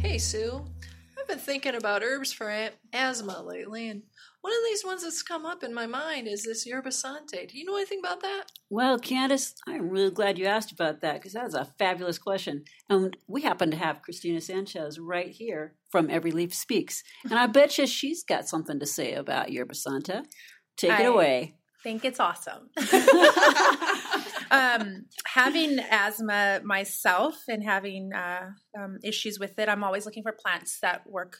Hey, Sue. I've been thinking about herbs for a- asthma lately, and one of these ones that's come up in my mind is this yerba santa. Do you know anything about that? Well, Candace, I'm really glad you asked about that because that is a fabulous question. And we happen to have Christina Sanchez right here from Every Leaf Speaks. And I bet you she's got something to say about yerba santa. Take I- it away. think it's awesome. um, having asthma myself and having uh, um, issues with it, I'm always looking for plants that work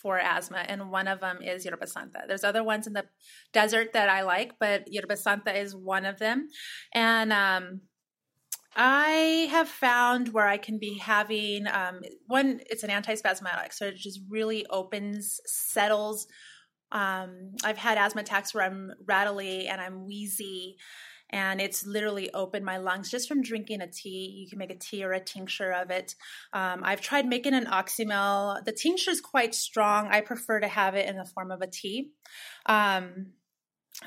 for asthma, and one of them is yerba santa. There's other ones in the desert that I like, but yerba santa is one of them. And um, I have found where I can be having um, one. It's an antispasmodic, so it just really opens, settles. Um, I've had asthma attacks where I'm rattly and I'm wheezy, and it's literally opened my lungs just from drinking a tea. You can make a tea or a tincture of it. Um, I've tried making an oxymel. The tincture is quite strong. I prefer to have it in the form of a tea. Um,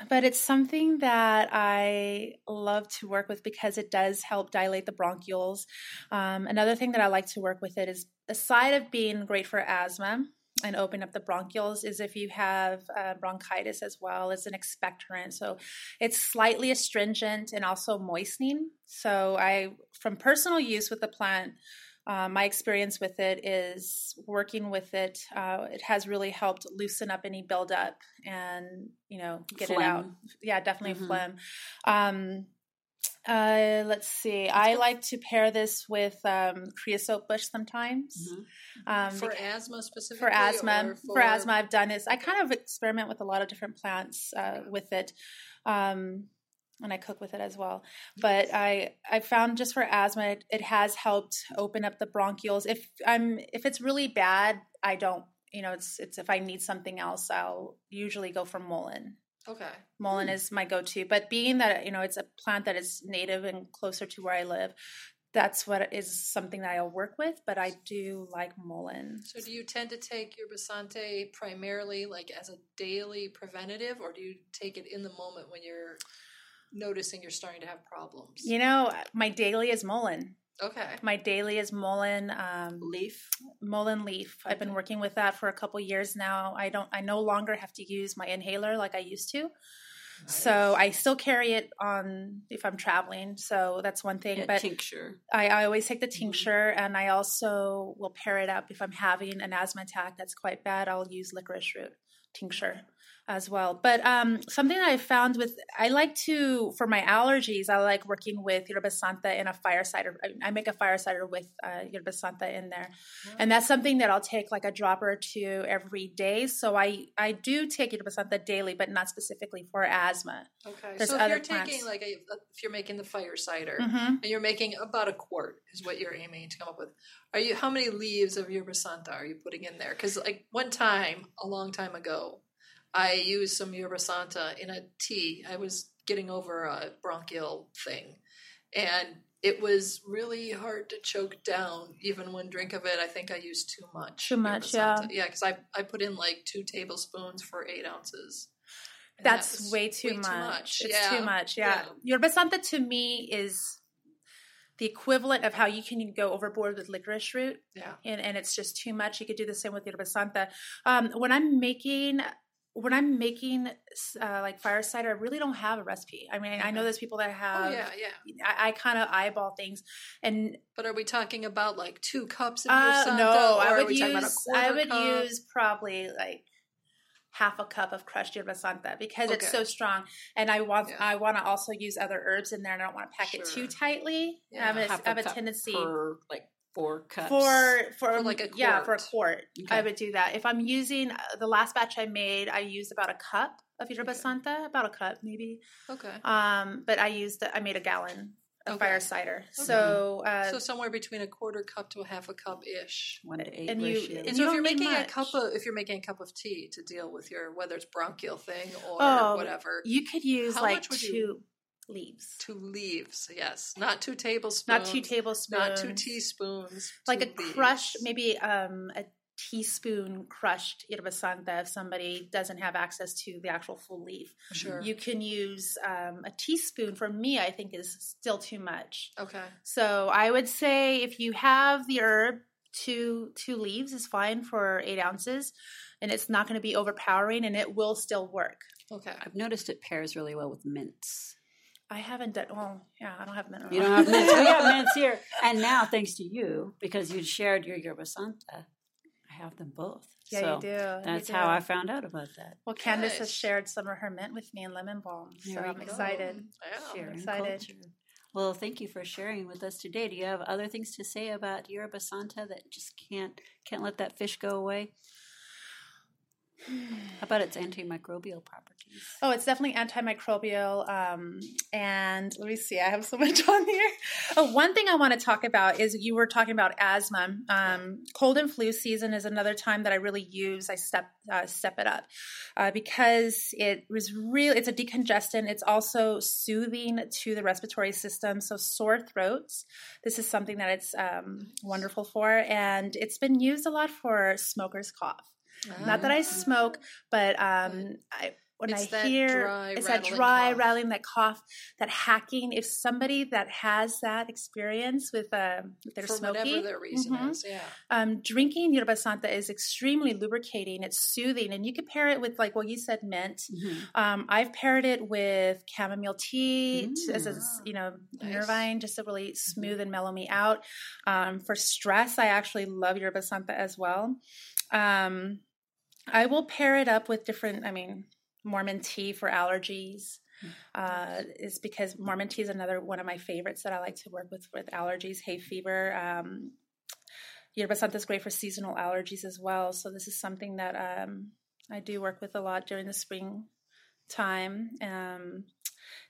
but it's something that I love to work with because it does help dilate the bronchioles. Um, another thing that I like to work with it is aside of being great for asthma and open up the bronchioles is if you have uh, bronchitis as well it's an expectorant. So it's slightly astringent and also moistening. So i from personal use with the plant uh, my experience with it is working with it uh, it has really helped loosen up any buildup and you know get it out. Yeah definitely Mhm. phlegm. Um, uh, let's see. I like to pair this with um, creosote bush sometimes. Mhm. Um, for asthma specifically? for asthma, or for, asthma, I've done this. I kind of experiment with a lot of different plants uh, with it, um, and I cook with it as well. But I I found just for asthma, it, it has helped open up the bronchioles. If I'm if it's really bad, I don't. You know, it's it's if I need something else, I'll usually go for mullein. Okay. Mullein hmm. is my go-to, but being that you know it's a plant that is native and closer to where I live, that's what is something that I'll work with. But I do like mullein. So do you tend to take yerba santa primarily like as a daily preventative, or do you take it in the moment when you're noticing you're starting to have problems? You know, my daily is mullein. Okay. My daily is mullein, um, Leaf. mullein leaf. I've been working with that for a couple years now. I don't. I no longer have to use my inhaler like I used to. So I still carry it on if I'm traveling. So that's one thing. Yeah, but tincture. I, I always take the Mhm. tincture, and I also will pair it up if I'm having an asthma attack that's quite bad. I'll use licorice root tincture as well. But um, something that I found with I like to for my allergies, I like working with yerba santa in a fire cider. I- I make a fire cider with uh, yerba santa in there, and that's something that I'll take like a dropper or two every day. So I I do take yerba santa daily, but not specifically for asthma. Okay. There's so if you're taking plants. like a, if you're making the fire cider hmm and you're making about a quart is what you're aiming to come up with. Are you how many leaves of yerba santa are you putting in there? Because like one time, a long time ago, I used some yerba santa in a tea. I was getting over a bronchial thing, and it was really hard to choke down. Even one drink of it, I think I used too much. Too much, yeah. Yeah, because I I put in like two tablespoons for eight ounces. And that That's was way too much. It's Yeah. too much. Yeah. Yeah. Yerba Santa to me is the equivalent of how you can go overboard with licorice root, Yeah. and, and it's just too much. You could do the same with Yerba Santa. Um, when I'm making when I'm making uh, like fire cider, I really don't have a recipe. I mean, I know there's people that have. Oh yeah, yeah. I, I kind of eyeball things, and But are we talking about like two cups of uh, your no, I would we talking about a use I would cup? use probably like half a cup of crushed yerba santa because it's so strong, and I want Yeah. I want to also use other herbs in there, and I don't want to pack it too tightly. Yeah, I have a, have a tendency per like four cups. for for, For like a yeah for a quart. quart. Okay. I would do that if I'm using uh, the last batch I made. I used about a cup of yerba Okay. santa, about a cup maybe. Okay. Um, but I used I made a gallon of Okay. fire cider. So uh, so somewhere between a quarter cup to a half a cup ish. one to eight and you- ratio. and And you so if you're don't need making a cup of if you're making a cup of tea to deal with your whether it's bronchial thing or Oh, whatever, you could use like two you- leaves. two leaves, yes, not two tablespoons, not two tablespoons, not two teaspoons, like two a leaves. crushed, maybe um, a teaspoon crushed yerba santa. If somebody doesn't have access to the actual full leaf, Sure. you can use um, a teaspoon. For me, I think is still too much. okay. So I would say if you have the herb, two two leaves is fine for eight ounces, and it's not going to be overpowering, and it will still work. Okay. I've noticed it pairs really well with mints. I haven't done. Well, yeah, I don't have mint. You don't have mints. we have mints here. And now, thanks to you, because you shared your yerba santa, I have them both. Yeah, so you do. That's you how. I found out about that. Well, Candace has shared some of her mint with me and lemon balm, so There you I'm go. excited. Yeah. Sharing excited. culture. Well, thank you for sharing with us today. Do you have other things to say about yerba santa that just can't can't let that fish go away? How about its antimicrobial properties? Oh, it's definitely antimicrobial. Um, and let me see, I have so much on here. Oh, one thing I want to talk about is you were talking about asthma. Um, cold and flu season is another time that I really use. I step uh, step it up uh, because it was real. It's a decongestant. It's also soothing to the respiratory system. So sore throats. This is something that it's um, wonderful for, and it's been used a lot for smokers' cough. Not that I smoke, but um, I when It's I hear dry, it's that dry cough. rattling, that cough, that hacking. If somebody that has that experience with uh, with their For smoky, whatever their reason Mhm. is. Yeah. um, drinking yerba santa is extremely lubricating. It's soothing, and you could pair it with like well, you said mint. Mhm. Um, I've paired it with chamomile tea t- as a Mm. you know Nice. nervine just to really smooth and mellow me out. Um, for stress, I actually love yerba santa as well. Um, I will pair it up with different. I mean, Mormon tea for allergies. Uh, is because Mormon tea is another one of my favorites that I like to work with with allergies, hay fever. Um, yerba santa is great for seasonal allergies as well. So this is something that um, I do work with a lot during the spring time. Um,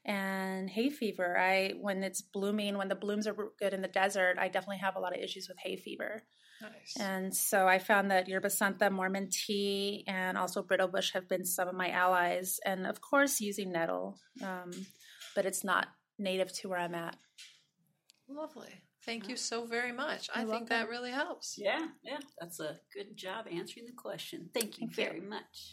and hay fever, I when it's blooming, when the blooms are good in the desert, I definitely have a lot of issues with hay fever. Nice. And so I found that yerba santa, Mormon tea, and also brittle bush have been some of my allies. And of course, using nettle, um, but it's not native to where I'm at. Lovely. Thank you so very much. I You're think that really helps. Yeah, yeah, that's a good job answering the question. Thank you Thank you. very much.